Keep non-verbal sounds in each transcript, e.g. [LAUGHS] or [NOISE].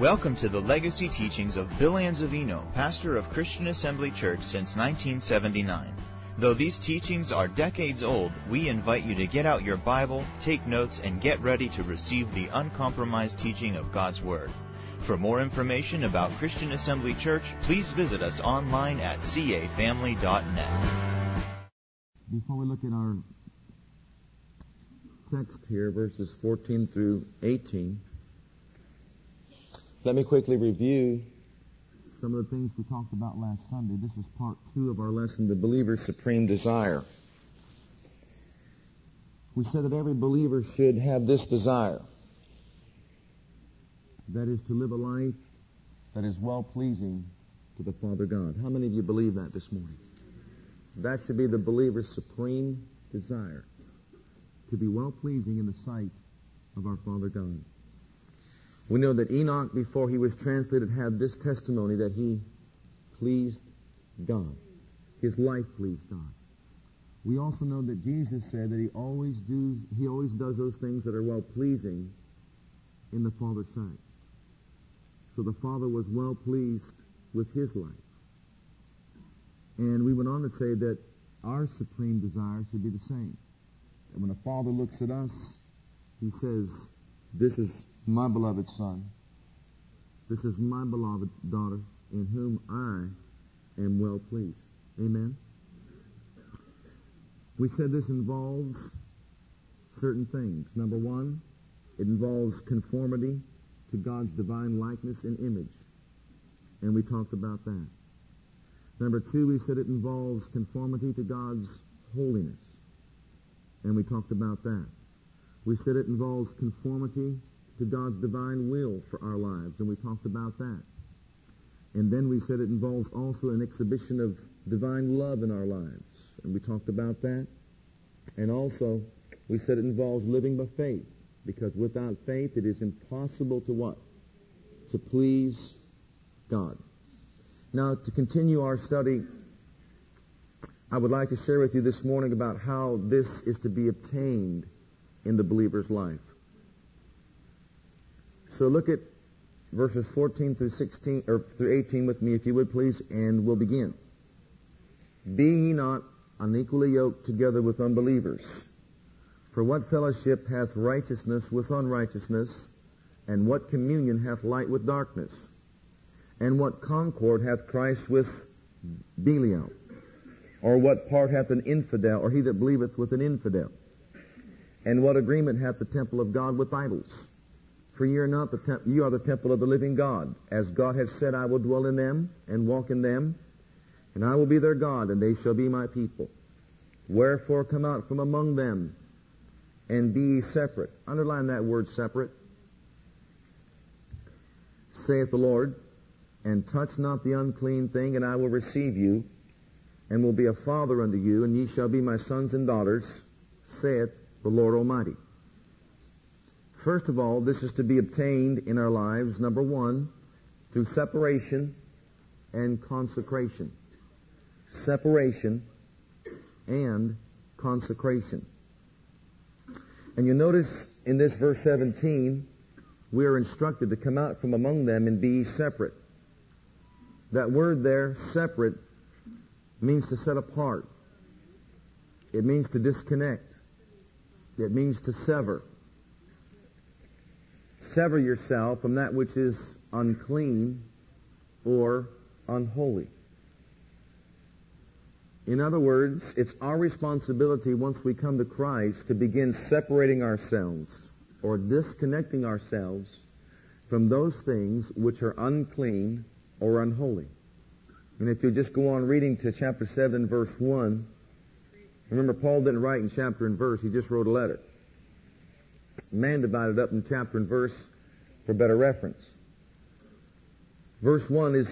Welcome to the legacy teachings of Bill Anzavino, pastor of Christian Assembly Church since 1979. Though these teachings are decades old, we invite you to get out your Bible, take notes, and get ready to receive the uncompromised teaching of God's Word. For more information about Christian Assembly Church, please visit us online at cafamily.net. Before we look at our text here, verses 14 through 18, let me quickly review some of the things we talked about last Sunday. This is part two of our lesson, The Believer's Supreme Desire. We said that every believer should have this desire. That is to live a life that is well pleasing to the Father God. How many of you believe that this morning? That should be the believer's supreme desire. To be well pleasing in the sight of our Father God. We know that Enoch, before he was translated, had this testimony that he pleased God. His life pleased God. We also know that Jesus said that he always does, he always does those things that are well pleasing in the Father's sight. So the Father was well pleased with his life. And we went on to say that our supreme desire should be the same. And when a father looks at us, he says, This is my beloved son. This is my beloved daughter in whom I am well pleased. Amen. We said this involves certain things. Number one, it involves conformity to God's divine likeness and image. And we talked about that. Number two, we said it involves conformity to God's holiness. And we talked about that. We said it involves conformity to God's divine will for our lives, and we talked about that. And then we said it involves also an exhibition of divine love in our lives, and we talked about that. And also, we said it involves living by faith, because without faith it is impossible to what? To please God. Now, to continue our study, I would like to share with you this morning about how this is to be obtained in the believer's life. So look at verses 14 through 16 or through 18 with me, if you would please, and we'll begin. Be ye not unequally yoked together with unbelievers. For what fellowship hath righteousness with unrighteousness? And what communion hath light with darkness? And what concord hath Christ with Belial? Or what part hath an infidel, or he that believeth with an infidel? And what agreement hath the temple of God with idols? For ye are not the temp- ye are the temple of the living God. As God hath said, I will dwell in them and walk in them, and I will be their God, and they shall be my people. Wherefore come out from among them, and be separate. Underline that word separate. Saith the Lord, and touch not the unclean thing, and I will receive you, and will be a father unto you, and ye shall be my sons and daughters, saith the Lord Almighty. First of all, this is to be obtained in our lives, number one, through separation and consecration. Separation and consecration. And you notice in this verse 17, we are instructed to come out from among them and be separate. That word there, separate, means to set apart. It means to disconnect. It means to sever sever yourself from that which is unclean or unholy. In other words, it's our responsibility once we come to Christ to begin separating ourselves or disconnecting ourselves from those things which are unclean or unholy. And if you just go on reading to chapter 7, verse 1, remember Paul didn't write in chapter and verse, he just wrote a letter. Man divided up in chapter and verse for better reference. Verse 1 is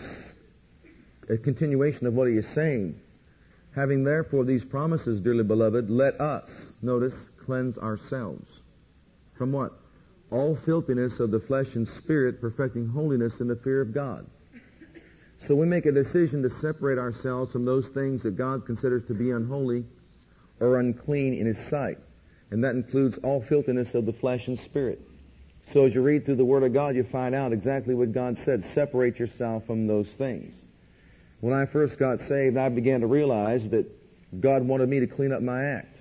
a continuation of what he is saying. Having therefore these promises, dearly beloved, let us, notice, cleanse ourselves. From what? All filthiness of the flesh and spirit, perfecting holiness in the fear of God. So we make a decision to separate ourselves from those things that God considers to be unholy or unclean in His sight. And that includes all filthiness of the flesh and spirit. So as you read through the Word of God, you find out exactly what God said. Separate yourself from those things. When I first got saved, I began to realize that God wanted me to clean up my act.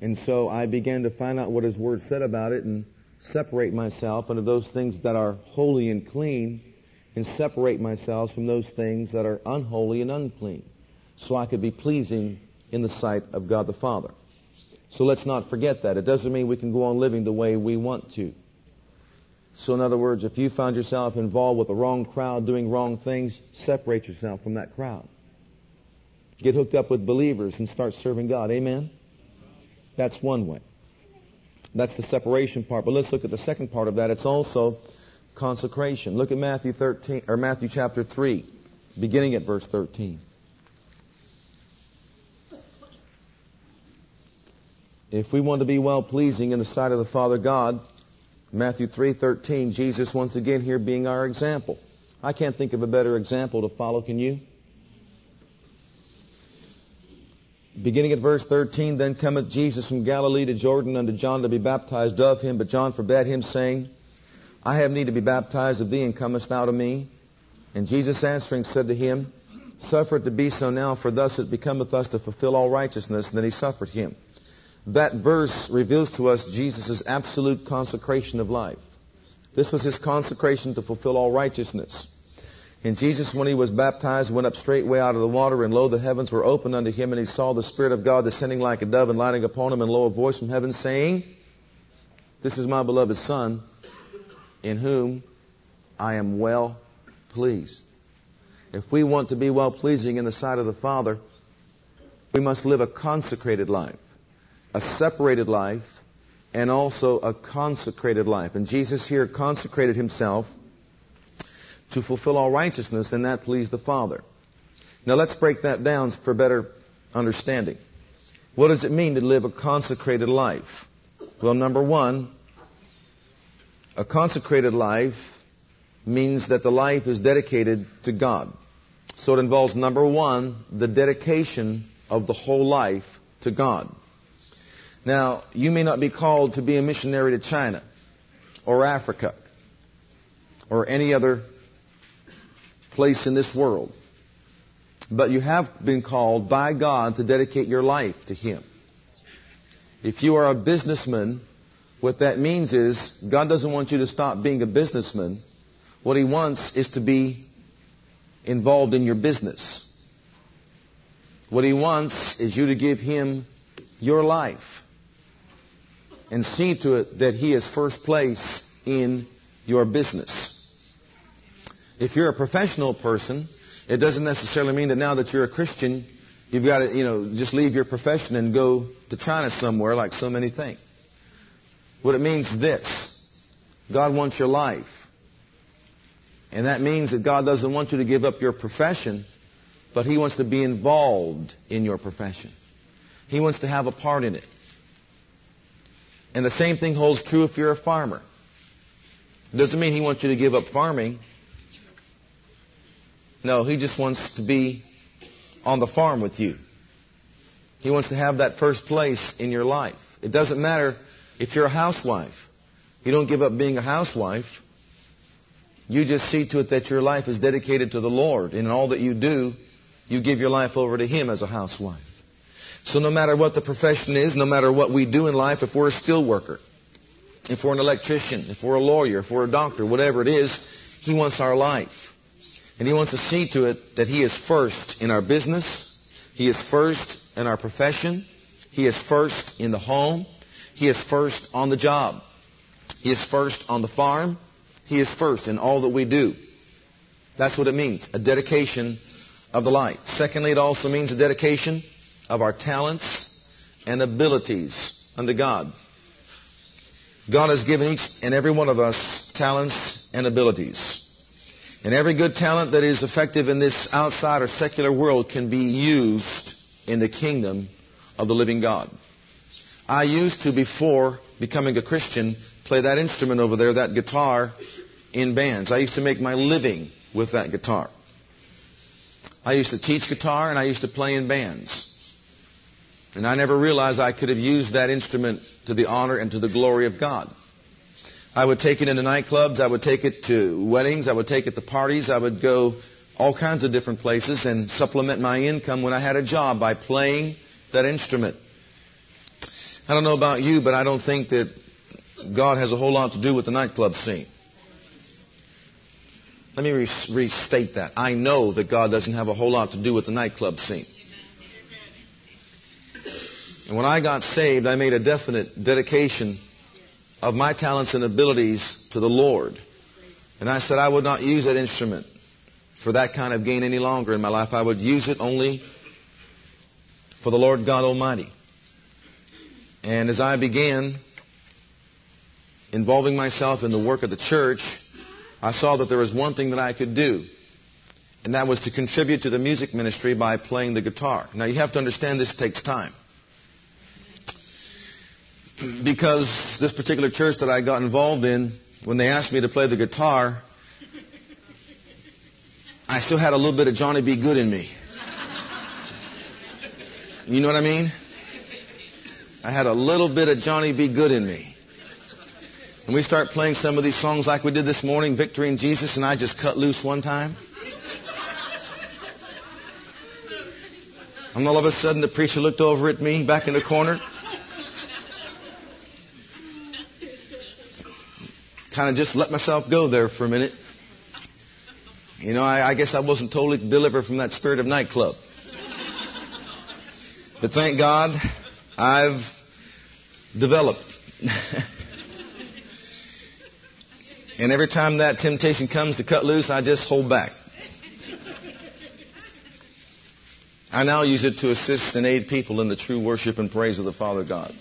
And so I began to find out what His Word said about it and separate myself into those things that are holy and clean and separate myself from those things that are unholy and unclean so I could be pleasing in the sight of God the Father. So let's not forget that. It doesn't mean we can go on living the way we want to. So in other words, if you find yourself involved with the wrong crowd doing wrong things, separate yourself from that crowd. Get hooked up with believers and start serving God. Amen? That's one way. That's the separation part. But let's look at the second part of that. It's also consecration. Look at Matthew 13 or Matthew chapter 3, beginning at verse 13. If we want to be well pleasing in the sight of the Father God, Matthew 3:13, Jesus once again here being our example. I can't think of a better example to follow, can you? Beginning at verse 13, then cometh Jesus from Galilee to Jordan unto John to be baptized of him, but John forbade him, saying, I have need to be baptized of thee, and comest thou to me? And Jesus answering said to him, Suffer it to be so now, for thus it becometh us to fulfill all righteousness. And then he suffered him. That verse reveals to us Jesus' absolute consecration of life. This was his consecration to fulfill all righteousness. And Jesus, when he was baptized, went up straightway out of the water, and lo, the heavens were opened unto him, and he saw the Spirit of God descending like a dove and lighting upon him, and lo, a voice from heaven saying, This is my beloved Son, in whom I am well pleased. If we want to be well pleasing in the sight of the Father, we must live a consecrated life a separated life and also a consecrated life. And Jesus here consecrated himself to fulfill all righteousness, and that pleased the Father. Now let's break that down for better understanding. What does it mean to live a consecrated life? Well, number one, a consecrated life means that the life is dedicated to God. So it involves, number one, the dedication of the whole life to God. Now, you may not be called to be a missionary to China or Africa or any other place in this world. But you have been called by God to dedicate your life to Him. If you are a businessman, what that means is God doesn't want you to stop being a businessman. What He wants is to be involved in your business. What He wants is you to give Him your life and see to it that He is first place in your business. If you're a professional person, it doesn't necessarily mean that now that you're a Christian, you've got to, you know, just leave your profession and go to China somewhere like so many think. What it means is this. God wants your life. And that means that God doesn't want you to give up your profession, but He wants to be involved in your profession. He wants to have a part in it. And the same thing holds true if you're a farmer. Doesn't mean he wants you to give up farming. No, he just wants to be on the farm with you. He wants to have that first place in your life. It doesn't matter if you're a housewife. You don't give up being a housewife. You just see to it that your life is dedicated to the Lord. And in all that you do, you give your life over to Him as a housewife. So no matter what the profession is, no matter what we do in life, if we're a steel worker, if we're an electrician, if we're a lawyer, if we're a doctor, whatever it is, He wants our life. And He wants to see to it that He is first in our business. He is first in our profession. He is first in the home. He is first on the job. He is first on the farm. He is first in all that we do. That's what it means, a dedication of the light. Secondly, it also means a dedication of our talents and abilities unto God. God has given each and every one of us talents and abilities. And every good talent that is effective in this outside or secular world can be used in the kingdom of the living God. I used to, before becoming a Christian, play that instrument over there, that guitar, in bands. I used to make my living with that guitar. I used to teach guitar and I used to play in bands. And I never realized I could have used that instrument to the honor and to the glory of God. I would take it into nightclubs. I would take it to weddings. I would take it to parties. I would go all kinds of different places and supplement my income when I had a job by playing that instrument. I don't know about you, but I don't think that God has a whole lot to do with the nightclub scene. Let me restate that. I know that God doesn't have a whole lot to do with the nightclub scene. And when I got saved, I made a definite dedication of my talents and abilities to the Lord. And I said I would not use that instrument for that kind of gain any longer in my life. I would use it only for the Lord God Almighty. And as I began involving myself in the work of the church, I saw that there was one thing that I could do, and that was to contribute to the music ministry by playing the guitar. Now you have to understand this takes time. Because this particular church that I got involved in, when they asked me to play the guitar, I still had a little bit of Johnny B. Goode in me. You know what I mean? I had a little bit of Johnny B. Goode in me. And we start playing some of these songs like we did this morning, Victory in Jesus, and I just cut loose one time. And all of a sudden the preacher looked over at me back in the corner. Kind of just let myself go there for a minute. You know, I, I guess I wasn't totally delivered from that spirit of nightclub. But thank God I've developed. [LAUGHS] And every time that temptation comes to cut loose, I just hold back. I now use it to assist and aid people in the true worship and praise of the Father God.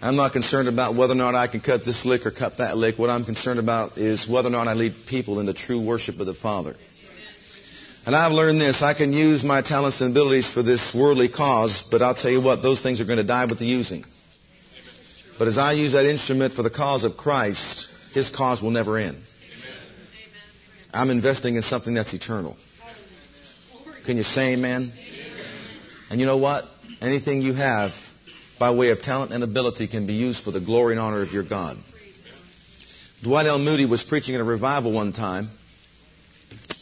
I'm not concerned about whether or not I can cut this lick or cut that lick. What I'm concerned about is whether or not I lead people in the true worship of the Father. And I've learned this. I can use my talents and abilities for this worldly cause, but I'll tell you what, those things are going to die with the using. But as I use that instrument for the cause of Christ, his cause will never end. I'm investing in something that's eternal. Can you say amen? And you know what? Anything you have by way of talent and ability can be used for the glory and honor of your God. Dwight L. Moody was preaching at a revival one time,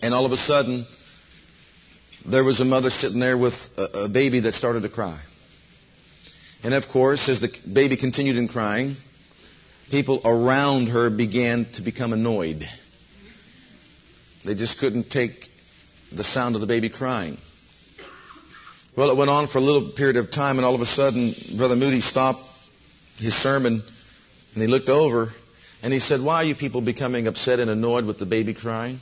and all of a sudden, there was a mother sitting there with a, a baby that started to cry. And of course, as the baby continued in crying, people around her began to become annoyed. They just couldn't take the sound of the baby crying. Well, it went on for a little period of time, and all of a sudden, Brother Moody stopped his sermon and he looked over and he said, Why are you people becoming upset and annoyed with the baby crying?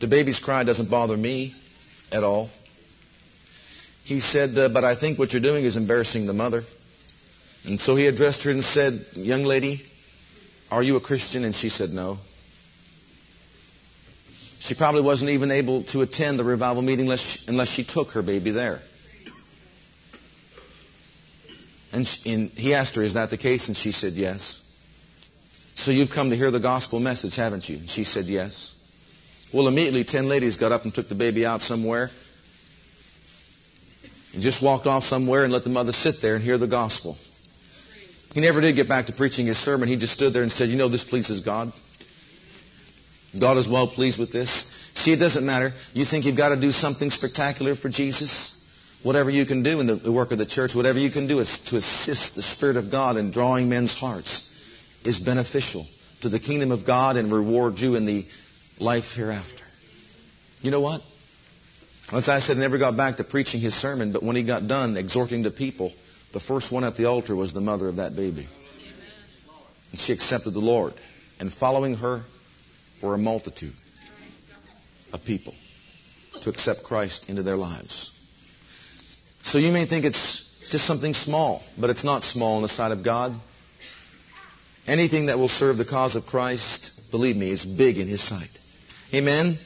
The baby's cry doesn't bother me at all. He said, uh, But I think what you're doing is embarrassing the mother. And so he addressed her and said, Young lady, are you a Christian? And she said, No. She probably wasn't even able to attend the revival meeting unless she, unless she took her baby there. And, she, and he asked her, Is that the case? And she said, Yes. So you've come to hear the gospel message, haven't you? And she said, Yes. Well, immediately, ten ladies got up and took the baby out somewhere and just walked off somewhere and let the mother sit there and hear the gospel. He never did get back to preaching his sermon. He just stood there and said, You know, this pleases God. God is well pleased with this. See, it doesn't matter. You think you've got to do something spectacular for Jesus? Whatever you can do in the work of the church, whatever you can do is to assist the Spirit of God in drawing men's hearts is beneficial to the kingdom of God and reward you in the life hereafter. You know what? As I said, never got back to preaching his sermon, but when he got done exhorting the people, the first one at the altar was the mother of that baby. And she accepted the Lord. And following her were a multitude of people to accept Christ into their lives. So you may think it's just something small, but it's not small in the sight of God. Anything that will serve the cause of Christ, believe me, is big in His sight. Amen? Amen?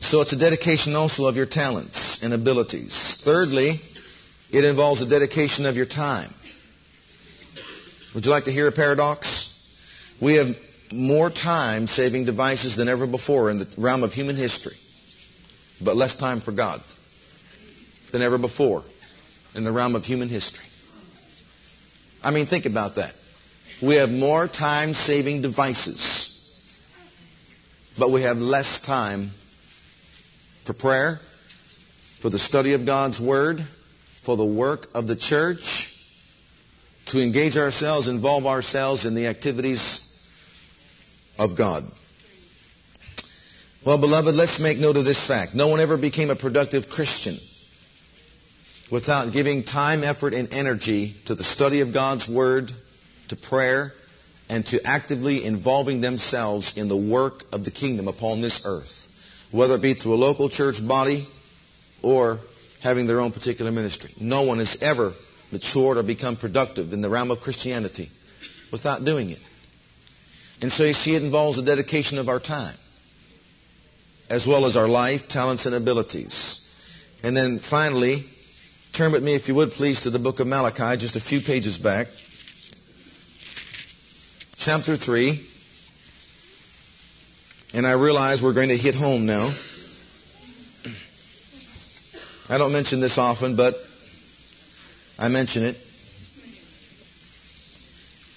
So it's a dedication also of your talents and abilities. Thirdly, it involves a dedication of your time. Would you like to hear a paradox? We have more time saving devices than ever before in the realm of human history, but less time for God than ever before in the realm of human history. I mean, think about that. We have more time saving devices, but we have less time for prayer, for the study of God's Word, for the work of the church, to engage ourselves, involve ourselves in the activities of God. Well, beloved, let's make note of this fact. No one ever became a productive Christian without giving time, effort, and energy to the study of God's Word, to prayer, and to actively involving themselves in the work of the kingdom upon this earth, whether it be through a local church body or having their own particular ministry. No one has ever matured or become productive in the realm of Christianity without doing it. And so you see, it involves the dedication of our time as well as our life, talents, and abilities. And then finally, turn with me, if you would please, to the book of Malachi, just a few pages back. Chapter 3. And I realize we're going to hit home now. I don't mention this often, but I mention it.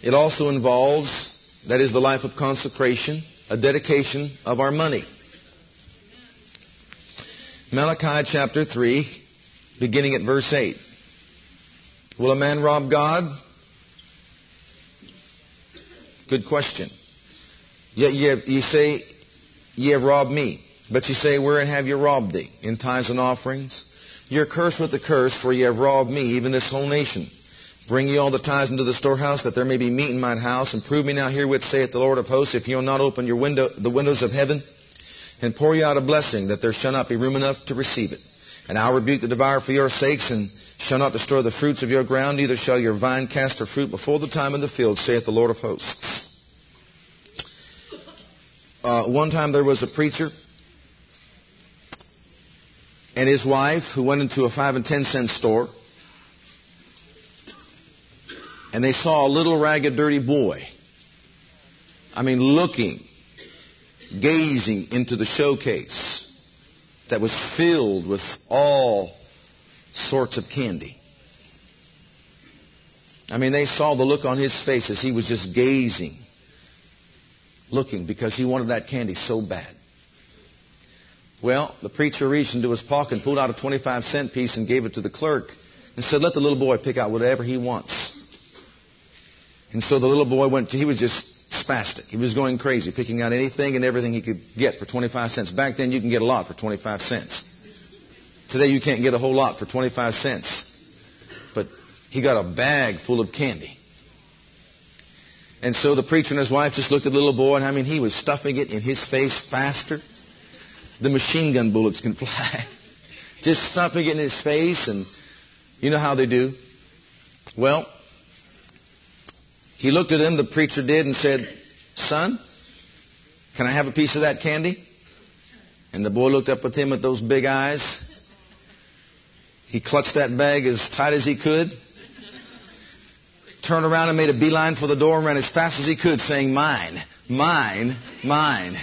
It also involves, that is the life of consecration, a dedication of our money. Malachi chapter 3, beginning at verse 8. Will a man rob God? Good question. Yet ye, have, ye say, Ye have robbed me. But ye say, Wherein have ye robbed thee? In tithes and offerings? Ye are cursed with the curse, for ye have robbed me, even this whole nation. Bring ye all the tithes into the storehouse, that there may be meat in mine house, and prove me now herewith, saith the Lord of hosts, if ye will not open your window, the windows of heaven, and pour you out a blessing, that there shall not be room enough to receive it. And I'll rebuke the devourer for your sakes, and shall not destroy the fruits of your ground, neither shall your vine cast her fruit before the time in the field, saith the Lord of hosts. Uh, one time there was a preacher and his wife who went into a five and ten cent store and they saw a little ragged, dirty boy. I mean, looking gazing into the showcase that was filled with all sorts of candy. I mean, they saw the look on his face as he was just gazing, looking, because he wanted that candy so bad. Well, the preacher reached into his pocket and pulled out a 25 cent piece and gave it to the clerk and said, let the little boy pick out whatever he wants. And so the little boy went, he was just spastic. He was going crazy, picking out anything and everything he could get for 25 cents. Back then, you can get a lot for 25 cents. Today, you can't get a whole lot for 25 cents. But he got a bag full of candy. And so the preacher and his wife just looked at the little boy, and I mean, he was stuffing it in his face faster than machine gun bullets can [LAUGHS] fly. just stuffing it in his face, and you know how they do. Well, he looked at him, the preacher did, and said, Son, can I have a piece of that candy? And the boy looked up at him with those big eyes. He clutched that bag as tight as he could, turned around and made a beeline for the door and ran as fast as he could, saying, Mine, mine, mine.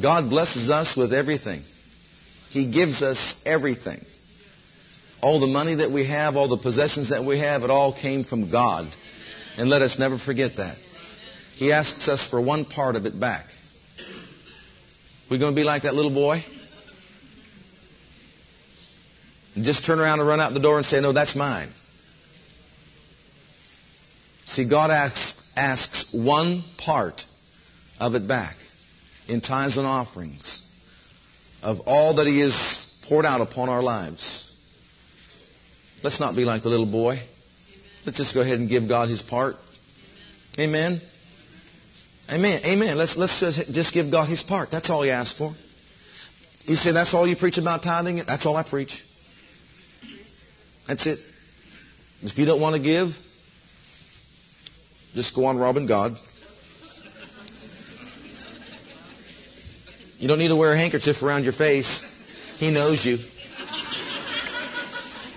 God blesses us with everything. He gives us everything. All the money that we have, all the possessions that we have, it all came from God. And let us never forget that. He asks us for one part of it back. We going to be like that little boy? And just turn around and run out the door and say, No, that's mine. See, God asks, asks one part of it back in tithes and offerings of all that He has poured out upon our lives. Let's not be like the little boy. Let's just go ahead and give God his part. Amen. Amen. Amen. Let's, let's just give God his part. That's all he asked for. You say, that's all you preach about tithing? That's all I preach. That's it. If you don't want to give, just go on robbing God. You don't need to wear a handkerchief around your face. He knows you.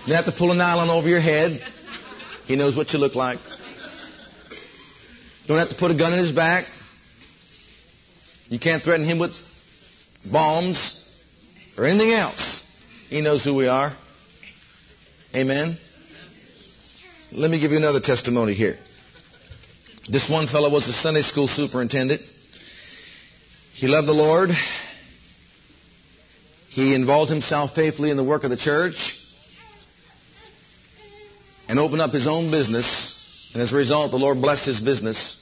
You don't have to pull a nylon over your head. He knows what you look like. Don't have to put a gun in his back. You can't threaten him with bombs or anything else. He knows who we are. Amen. Let me give you another testimony here. This one fellow was the Sunday school superintendent. He loved the Lord. He involved himself faithfully in the work of the church and opened up his own business. And as a result, the Lord blessed his business.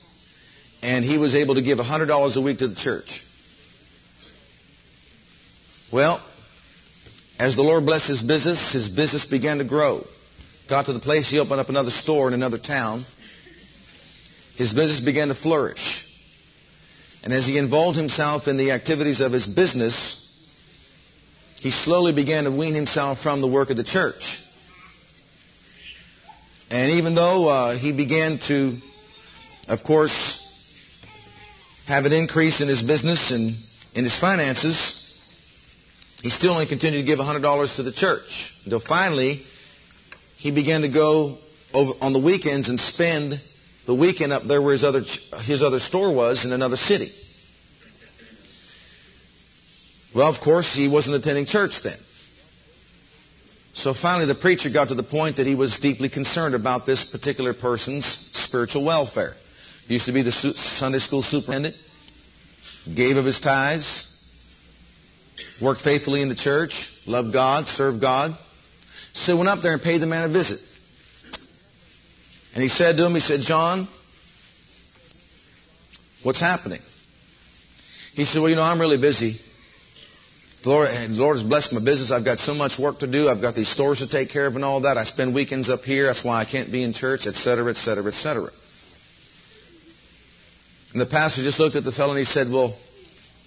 And he was able to give $100 a week to the church. Well, as the Lord blessed his business, his business began to grow. Got to the place he opened up another store in another town. His business began to flourish. And as he involved himself in the activities of his business, he slowly began to wean himself from the work of the church. And even though uh, he began to, of course, have an increase in his business and in his finances, he still only continued to give $100 to the church until finally he began to go over on the weekends and spend the weekend up there where his other his other store was in another city. Well, of course, he wasn't attending church then. So finally, the preacher got to the point that he was deeply concerned about this particular person's spiritual welfare. He used to be the Sunday school superintendent, gave of his tithes, worked faithfully in the church, loved God, served God. So went up there and paid the man a visit. And he said to him, he said, John, what's happening? He said, well, you know, I'm really busy. Lord, Lord has blessed my business. I've got so much work to do. I've got these stores to take care of and all that. I spend weekends up here. That's why I can't be in church, etc., etc., etc. And the pastor just looked at the fellow and he said, well,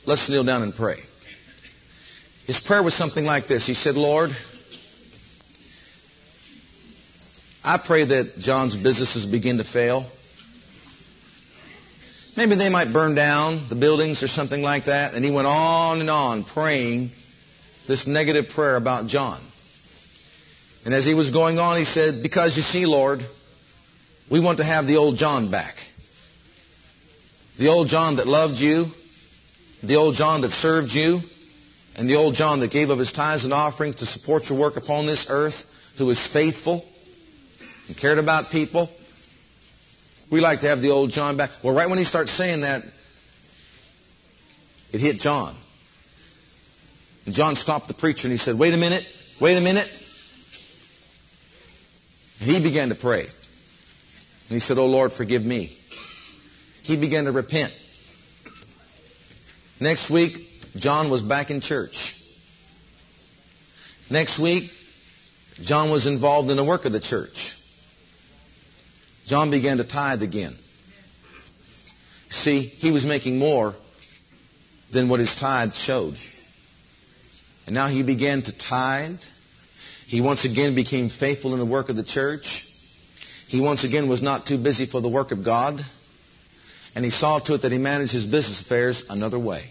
let's kneel down and pray. His prayer was something like this. He said, Lord, I pray that John's businesses begin to fail. Maybe they might burn down the buildings or something like that. And he went on and on praying this negative prayer about John. And as he was going on, he said, Because you see, Lord, we want to have the old John back. The old John that loved you, the old John that served you, and the old John that gave of his tithes and offerings to support your work upon this earth, who was faithful and cared about people. We like to have the old John back. Well, right when he starts saying that, it hit John. And John stopped the preacher and he said, Wait a minute, wait a minute. And he began to pray. And he said, Oh Lord, forgive me. He began to repent. Next week, John was back in church. Next week, John was involved in the work of the church. John began to tithe again. See, he was making more than what his tithe showed. And now he began to tithe. He once again became faithful in the work of the church. He once again was not too busy for the work of God. And he saw to it that he managed his business affairs another way.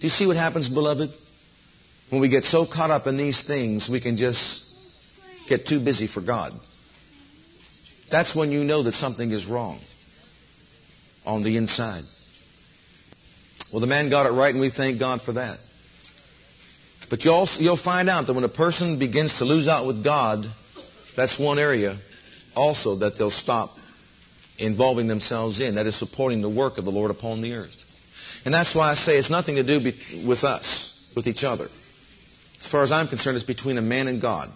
Do you see what happens, beloved? When we get so caught up in these things, we can just get too busy for God. That's when you know that something is wrong on the inside. Well, the man got it right, and we thank God for that. But you'll, you'll find out that when a person begins to lose out with God, that's one area also that they'll stop involving themselves in. That is supporting the work of the Lord upon the earth. And that's why I say it's nothing to do be- with us, with each other. As far as I'm concerned, it's between a man and God.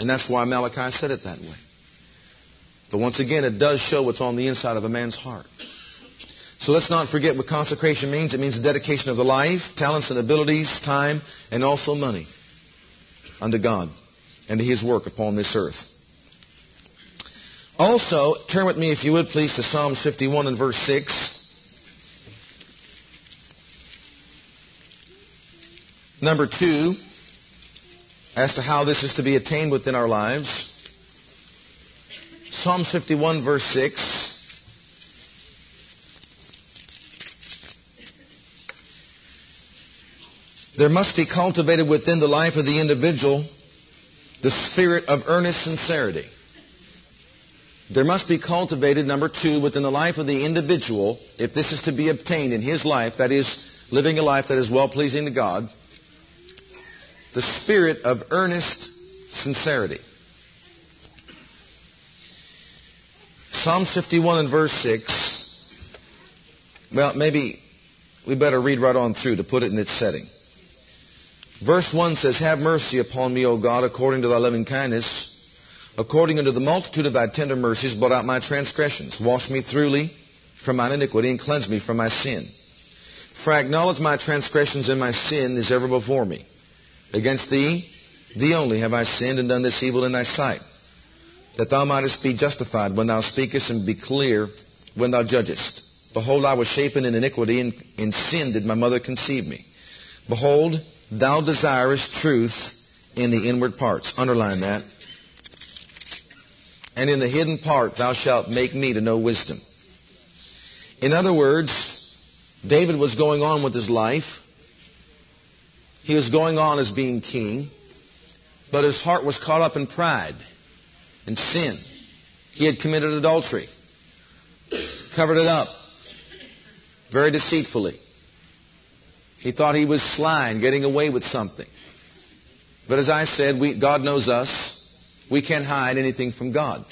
And that's why Malachi said it that way. But once again, it does show what's on the inside of a man's heart. So let's not forget what consecration means. It means the dedication of the life, talents and abilities, time, and also money unto God and to His work upon this earth. Also, turn with me, if you would please, to Psalms 51 and verse 6. Number two, as to how this is to be attained within our lives. Psalm 51 verse 6. There must be cultivated within the life of the individual the spirit of earnest sincerity. There must be cultivated, number two, within the life of the individual, if this is to be obtained in his life, that is, living a life that is well pleasing to God, the spirit of earnest sincerity. Psalm 51 and verse 6. Well, maybe we better read right on through to put it in its setting. Verse 1 says, Have mercy upon me, O God, according to thy loving kindness. According unto the multitude of thy tender mercies, blot out my transgressions. Wash me thoroughly from mine iniquity and cleanse me from my sin. For I acknowledge my transgressions and my sin is ever before me. Against thee, thee only have I sinned and done this evil in thy sight, that thou mightest be justified when thou speakest and be clear when thou judgest. Behold, I was shapen in iniquity, and in sin did my mother conceive me. Behold, thou desirest truth in the inward parts. Underline that. And in the hidden part thou shalt make me to know wisdom. In other words, David was going on with his life. He was going on as being king, but his heart was caught up in pride and sin. He had committed adultery, covered it up very deceitfully. He thought he was sly and getting away with something. But as I said, we, God knows us. We can't hide anything from God.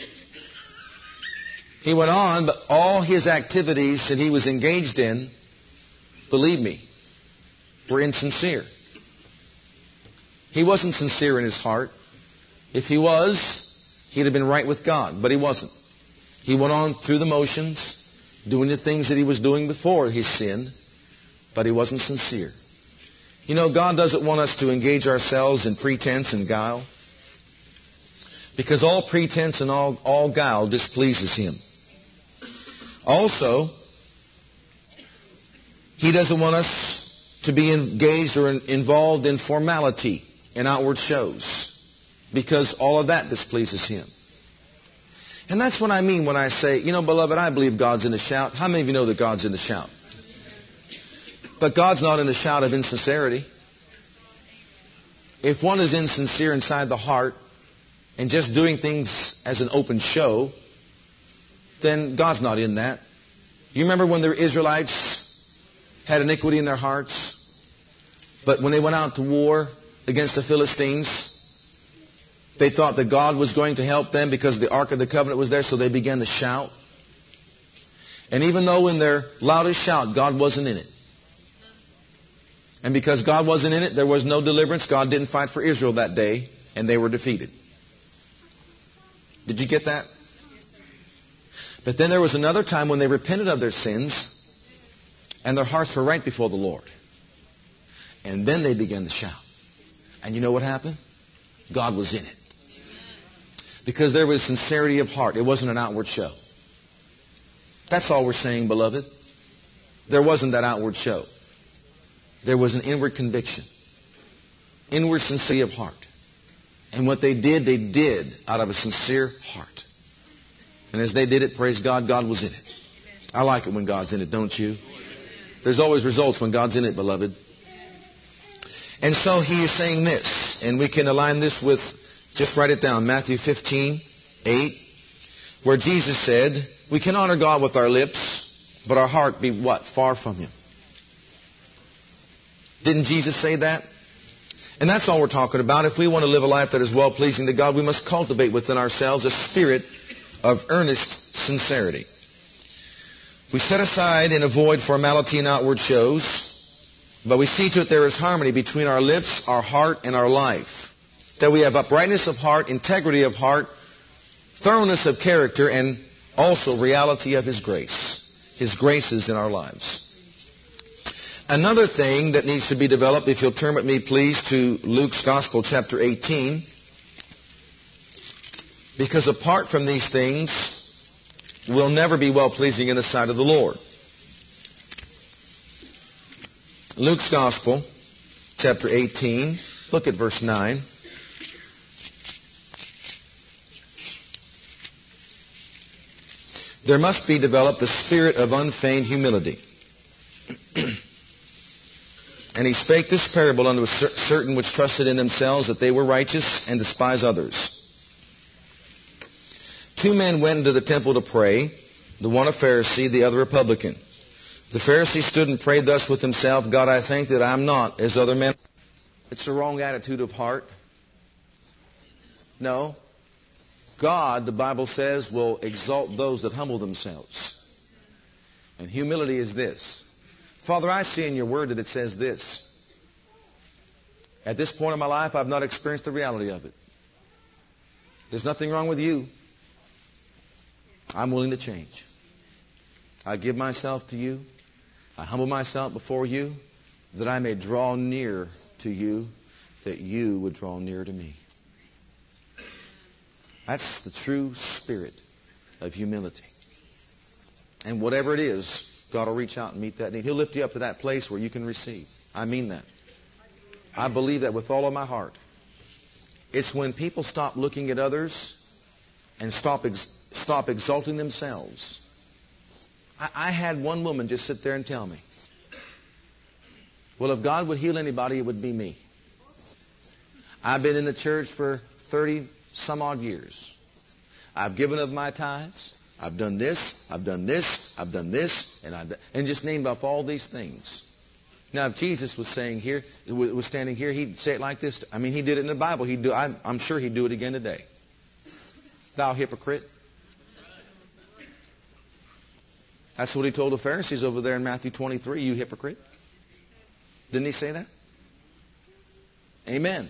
He went on, but all his activities that he was engaged in believe me, were insincere. He wasn't sincere in his heart. If he was, he'd have been right with God, but he wasn't. He went on through the motions, doing the things that he was doing before his sin, but he wasn't sincere. You know, God doesn't want us to engage ourselves in pretense and guile. Because all pretense and all, all guile displeases him. Also, he doesn't want us to be engaged or involved in formality and outward shows because all of that displeases Him. And that's what I mean when I say, you know, beloved, I believe God's in the shout. How many of you know that God's in the shout? But God's not in the shout of insincerity. If one is insincere inside the heart and just doing things as an open show, then God's not in that. You remember when the Israelites had iniquity in their hearts. But when they went out to war against the Philistines, they thought that God was going to help them because the Ark of the Covenant was there, so they began to shout. And even though in their loudest shout, God wasn't in it. And because God wasn't in it, there was no deliverance. God didn't fight for Israel that day, and they were defeated. Did you get that? But then there was another time when they repented of their sins and their hearts were right before the Lord. And then they began to shout. And you know what happened? God was in it. Because there was sincerity of heart. It wasn't an outward show. That's all we're saying, beloved. There wasn't that outward show. There was an inward conviction. Inward sincerity of heart. And what they did, they did out of a sincere heart. And as they did it, praise God, God was in it. I like it when God's in it, don't you? There's always results when God's in it, beloved. And so he is saying this, and we can align this with, just write it down, Matthew 15, 8, where Jesus said, we can honor God with our lips, but our heart be what? Far from Him. Didn't Jesus say that? And that's all we're talking about. If we want to live a life that is well pleasing to God, we must cultivate within ourselves a spirit of earnest sincerity. We set aside and avoid formality and outward shows, but we see to it there is harmony between our lips, our heart, and our life. That we have uprightness of heart, integrity of heart, thoroughness of character, and also reality of His grace. His graces in our lives. Another thing that needs to be developed, if you'll turn with me please to Luke's Gospel chapter 18. Because apart from these things, we'll never be well pleasing in the sight of the Lord. Luke's Gospel, chapter 18, look at verse 9. There must be developed a spirit of unfeigned humility. [CLEARS THROAT] and he spake this parable unto certain which trusted in themselves that they were righteous and despised others. Two men went into the temple to pray, the one a Pharisee, the other a publican. The Pharisee stood and prayed thus with himself, God, I thank that I'm not as other men. It's the wrong attitude of heart. No. God, the Bible says, will exalt those that humble themselves. And humility is this. Father, I see in your word that it says this. At this point in my life, I've not experienced the reality of it. There's nothing wrong with you. I'm willing to change. I give myself to you. I humble myself before you that I may draw near to you, that you would draw near to me. That's the true spirit of humility. And whatever it is, God will reach out and meet that need. He'll lift you up to that place where you can receive. I mean that. I believe that with all of my heart. It's when people stop looking at others and stop, ex- stop exalting themselves. I, I had one woman just sit there and tell me, well, if God would heal anybody, it would be me. I've been in the church for 30 some odd years. I've given of my tithes. I've done this. I've done this. I've done this. And I and just named off all these things. Now, if Jesus was saying here, was standing here, he'd say it like this. I mean, he did it in the Bible. He'd do. I'm, I'm sure he'd do it again today. Thou hypocrite. That's what he told the Pharisees over there in Matthew 23. You hypocrite. Didn't he say that? Amen.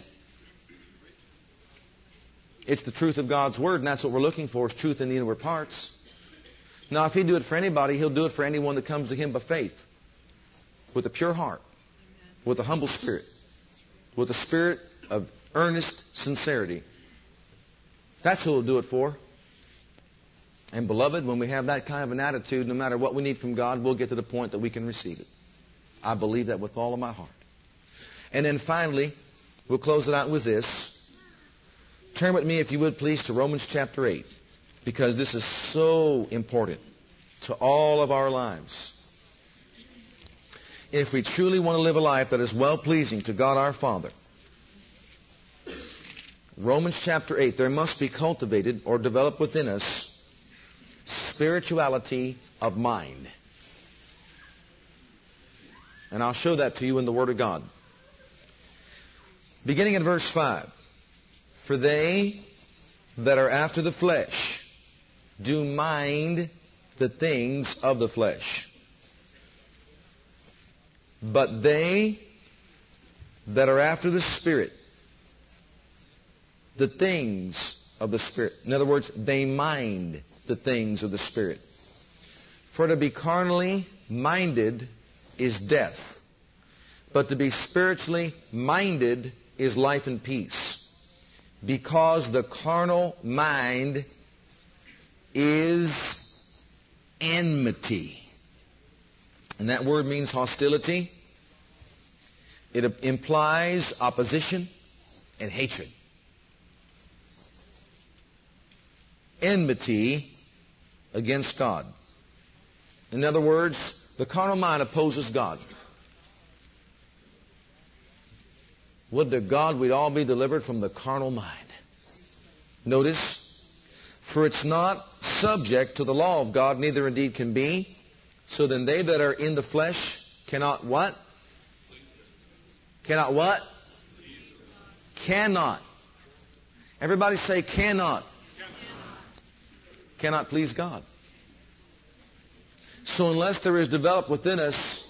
It's the truth of God's Word, and that's what we're looking for, is truth in the inward parts. Now, if He'd do it for anybody, He'll do it for anyone that comes to Him by faith, with a pure heart, with a humble spirit, with a spirit of earnest sincerity. That's who He'll do it for. And, beloved, when we have that kind of an attitude, no matter what we need from God, we'll get to the point that we can receive it. I believe that with all of my heart. And then finally, we'll close it out with this. Turn with me, if you would please, to Romans chapter 8, because this is so important to all of our lives. If we truly want to live a life that is well pleasing to God our Father, Romans chapter 8, there must be cultivated or developed within us spirituality of mind. And I'll show that to you in the Word of God. Beginning in verse 5. For they that are after the flesh do mind the things of the flesh. But they that are after the Spirit, the things of the Spirit. In other words, they mind the things of the Spirit. For to be carnally minded is death, but to be spiritually minded is life and peace because the carnal mind is enmity. And that word means hostility. It implies opposition and hatred. Enmity against God. In other words, the carnal mind opposes God. Would to God we'd all be delivered from the carnal mind. Notice, for it's not subject to the law of God, neither indeed can be. So then they that are in the flesh cannot what? Cannot what? Cannot. Everybody say cannot. Cannot, cannot please God. So unless there is developed within us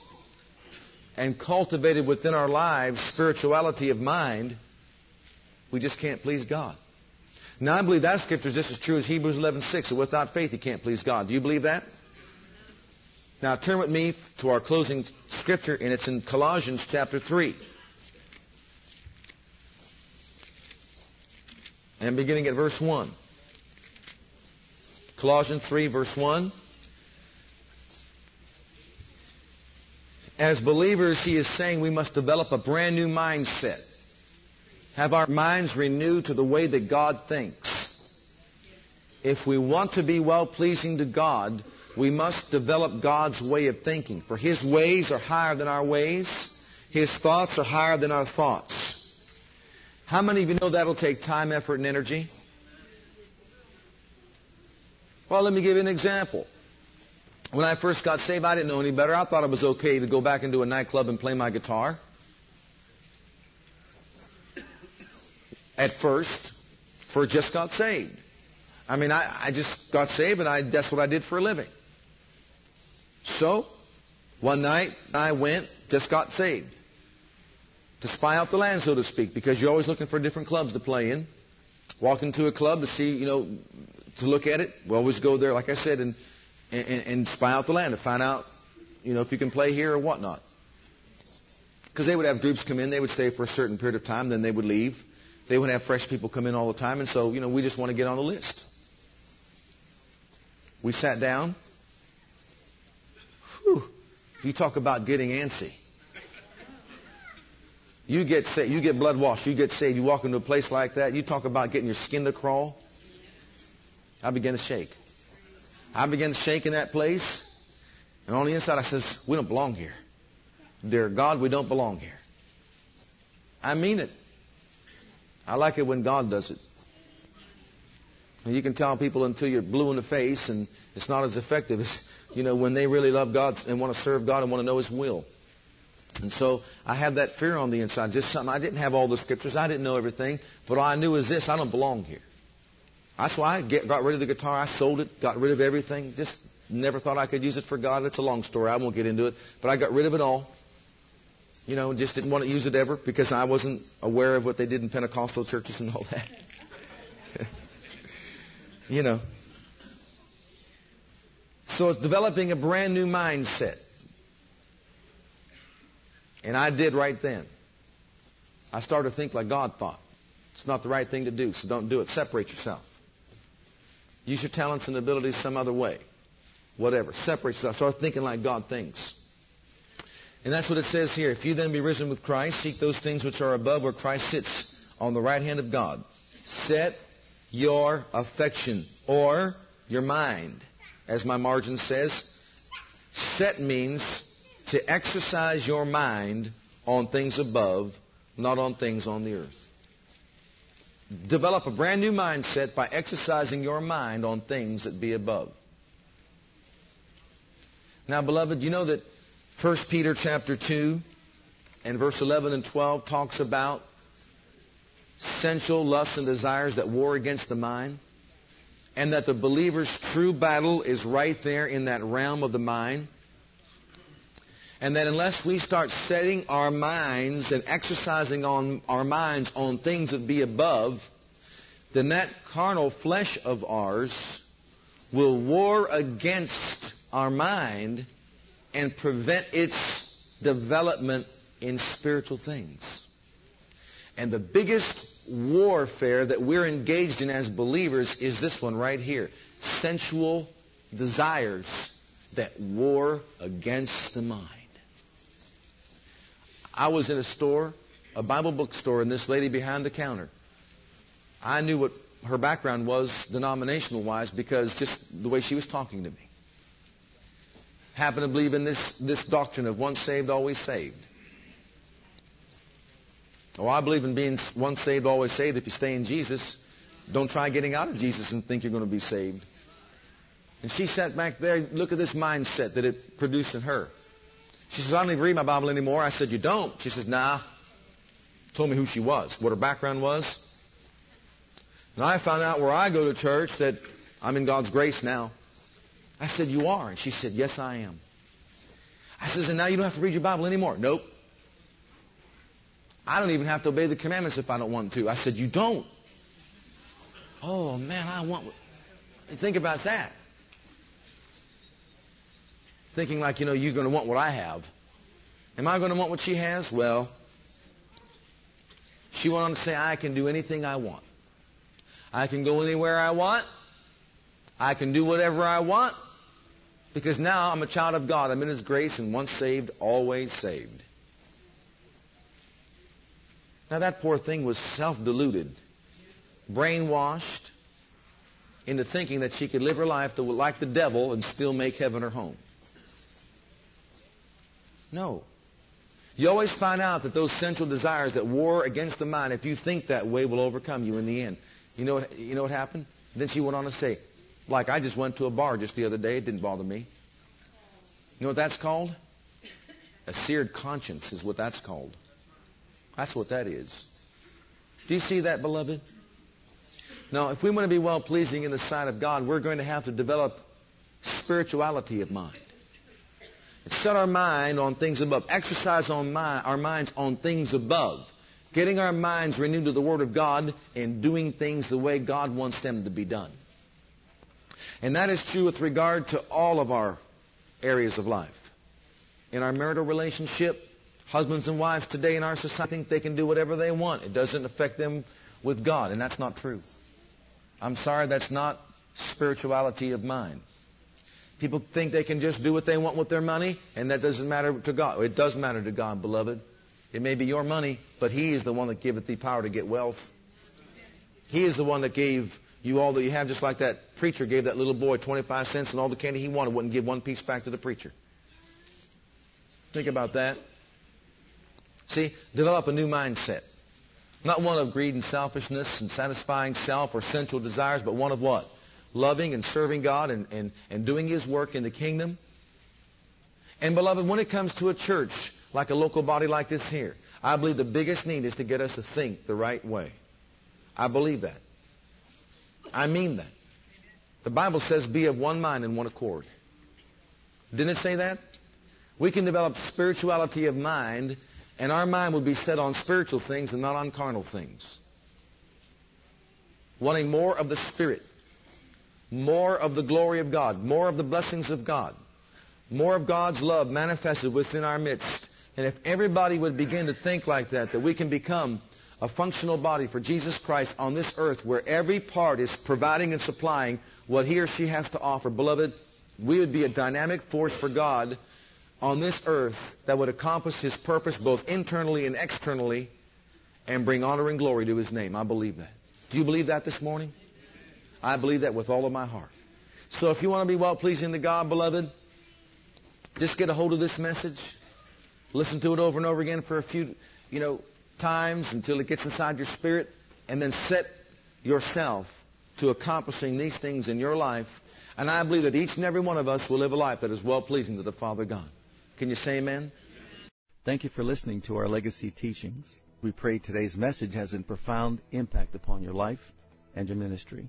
and cultivated within our lives spirituality of mind, we just can't please God. Now, I believe that scripture is just as true as Hebrews 11:6. So without faith, you can't please God. Do you believe that? Now, turn with me to our closing scripture, and it's in Colossians chapter 3. And beginning at verse 1. Colossians 3, verse 1. As believers, he is saying we must develop a brand new mindset. Have our minds renewed to the way that God thinks. If we want to be well pleasing to God, we must develop God's way of thinking. For His ways are higher than our ways. His thoughts are higher than our thoughts. How many of you know that'll take time, effort, and energy? Well, let me give you an example. When I first got saved, I didn't know any better. I thought it was okay to go back into a nightclub and play my guitar. At first, for just got saved. I mean, I, I just got saved and I, that's what I did for a living. So, one night I went, just got saved. To spy out the land, so to speak, because you're always looking for different clubs to play in. Walked into a club to see, you know, to look at it. We always go there, like I said, and, and, and spy out the land to find out, you know, if you can play here or whatnot. Because they would have groups come in, they would stay for a certain period of time, then they would leave. They would have fresh people come in all the time, and so, you know, we just want to get on the list. We sat down. Whew. You talk about getting antsy. You get saved, you get blood washed, you get saved, you walk into a place like that, you talk about getting your skin to crawl. I began to shake. I began to shake in that place, and on the inside I says, we don't belong here. Dear God, we don't belong here. I mean it. I like it when God does it. And you can tell people until you're blue in the face and it's not as effective as, you know, when they really love God and want to serve God and want to know His will. And so I had that fear on the inside. Just something. I didn't have all the scriptures. I didn't know everything. But all I knew is this. I don't belong here. That's why I get, got rid of the guitar. I sold it. Got rid of everything. Just never thought I could use it for God. It's a long story. I won't get into it. But I got rid of it all. You know, just didn't want to use it ever because I wasn't aware of what they did in Pentecostal churches and all that. [LAUGHS] you know. So it's developing a brand new mindset. And I did right then. I started to think like God thought. It's not the right thing to do, so don't do it. Separate yourself. Use your talents and abilities some other way. Whatever. Separate yourself. Start thinking like God thinks. And that's what it says here. If you then be risen with Christ, seek those things which are above where Christ sits on the right hand of God. Set your affection or your mind. As my margin says, set means to exercise your mind on things above, not on things on the earth. Develop a brand new mindset by exercising your mind on things that be above. Now, beloved, you know that 1 Peter chapter 2 and verse 11 and 12 talks about sensual lusts and desires that war against the mind. And that the believer's true battle is right there in that realm of the mind. And that unless we start setting our minds and exercising on our minds on things that be above, then that carnal flesh of ours will war against our mind and prevent its development in spiritual things. And the biggest warfare that we're engaged in as believers is this one right here sensual desires that war against the mind. I was in a store, a Bible bookstore, and this lady behind the counter. I knew what her background was denominational wise because just the way she was talking to me happen to believe in this, this doctrine of once saved, always saved. Oh, I believe in being once saved, always saved. If you stay in Jesus, don't try getting out of Jesus and think you're going to be saved. And she sat back there, look at this mindset that it produced in her. She says, I don't even read my Bible anymore. I said, You don't? She says, Nah. Told me who she was, what her background was. And I found out where I go to church that I'm in God's grace now. I said, You are? And she said, Yes, I am. I says, And now you don't have to read your Bible anymore. Nope. I don't even have to obey the commandments if I don't want to. I said, You don't? Oh, man, I want. Think about that. Thinking like, you know, you're going to want what I have. Am I going to want what she has? Well, she went on to say, I can do anything I want. I can go anywhere I want. I can do whatever I want. Because now I'm a child of God. I'm in His grace, and once saved, always saved. Now, that poor thing was self deluded, brainwashed into thinking that she could live her life like the devil and still make heaven her home. No. You always find out that those sensual desires that war against the mind, if you think that way, will overcome you in the end. You know what, you know what happened? Then she went on to say, like I just went to a bar just the other day. It didn't bother me. You know what that's called? A seared conscience is what that's called. That's what that is. Do you see that, beloved? Now, if we want to be well pleasing in the sight of God, we're going to have to develop spirituality of mind. Set our mind on things above. Exercise on our minds on things above. Getting our minds renewed to the Word of God and doing things the way God wants them to be done. And that is true with regard to all of our areas of life. In our marital relationship, husbands and wives today in our society think they can do whatever they want. It doesn't affect them with God, and that's not true. I'm sorry, that's not spirituality of mind. People think they can just do what they want with their money, and that doesn't matter to God. It does matter to God, beloved. It may be your money, but He is the one that giveth thee power to get wealth. He is the one that gave you all that you have, just like that preacher gave that little boy 25 cents and all the candy he wanted, wouldn't give one piece back to the preacher. Think about that. See, develop a new mindset. Not one of greed and selfishness and satisfying self or sensual desires, but one of what? Loving and serving God and, and, and doing His work in the kingdom. And beloved, when it comes to a church like a local body like this here, I believe the biggest need is to get us to think the right way. I believe that. I mean that. The Bible says, be of one mind and one accord. Didn't it say that? We can develop spirituality of mind, and our mind will be set on spiritual things and not on carnal things. Wanting more of the Spirit, more of the glory of God, more of the blessings of God, more of God's love manifested within our midst. And if everybody would begin to think like that, that we can become a functional body for Jesus Christ on this earth where every part is providing and supplying what he or she has to offer. Beloved, we would be a dynamic force for God on this earth that would accomplish his purpose both internally and externally and bring honor and glory to his name. I believe that. Do you believe that this morning? I believe that with all of my heart. So if you want to be well pleasing to God, beloved, just get a hold of this message. Listen to it over and over again for a few, you know, times until it gets inside your spirit, and then set yourself to accomplishing these things in your life. And I believe that each and every one of us will live a life that is well pleasing to the Father God. Can you say amen? Thank you for listening to our legacy teachings. We pray today's message has a profound impact upon your life and your ministry.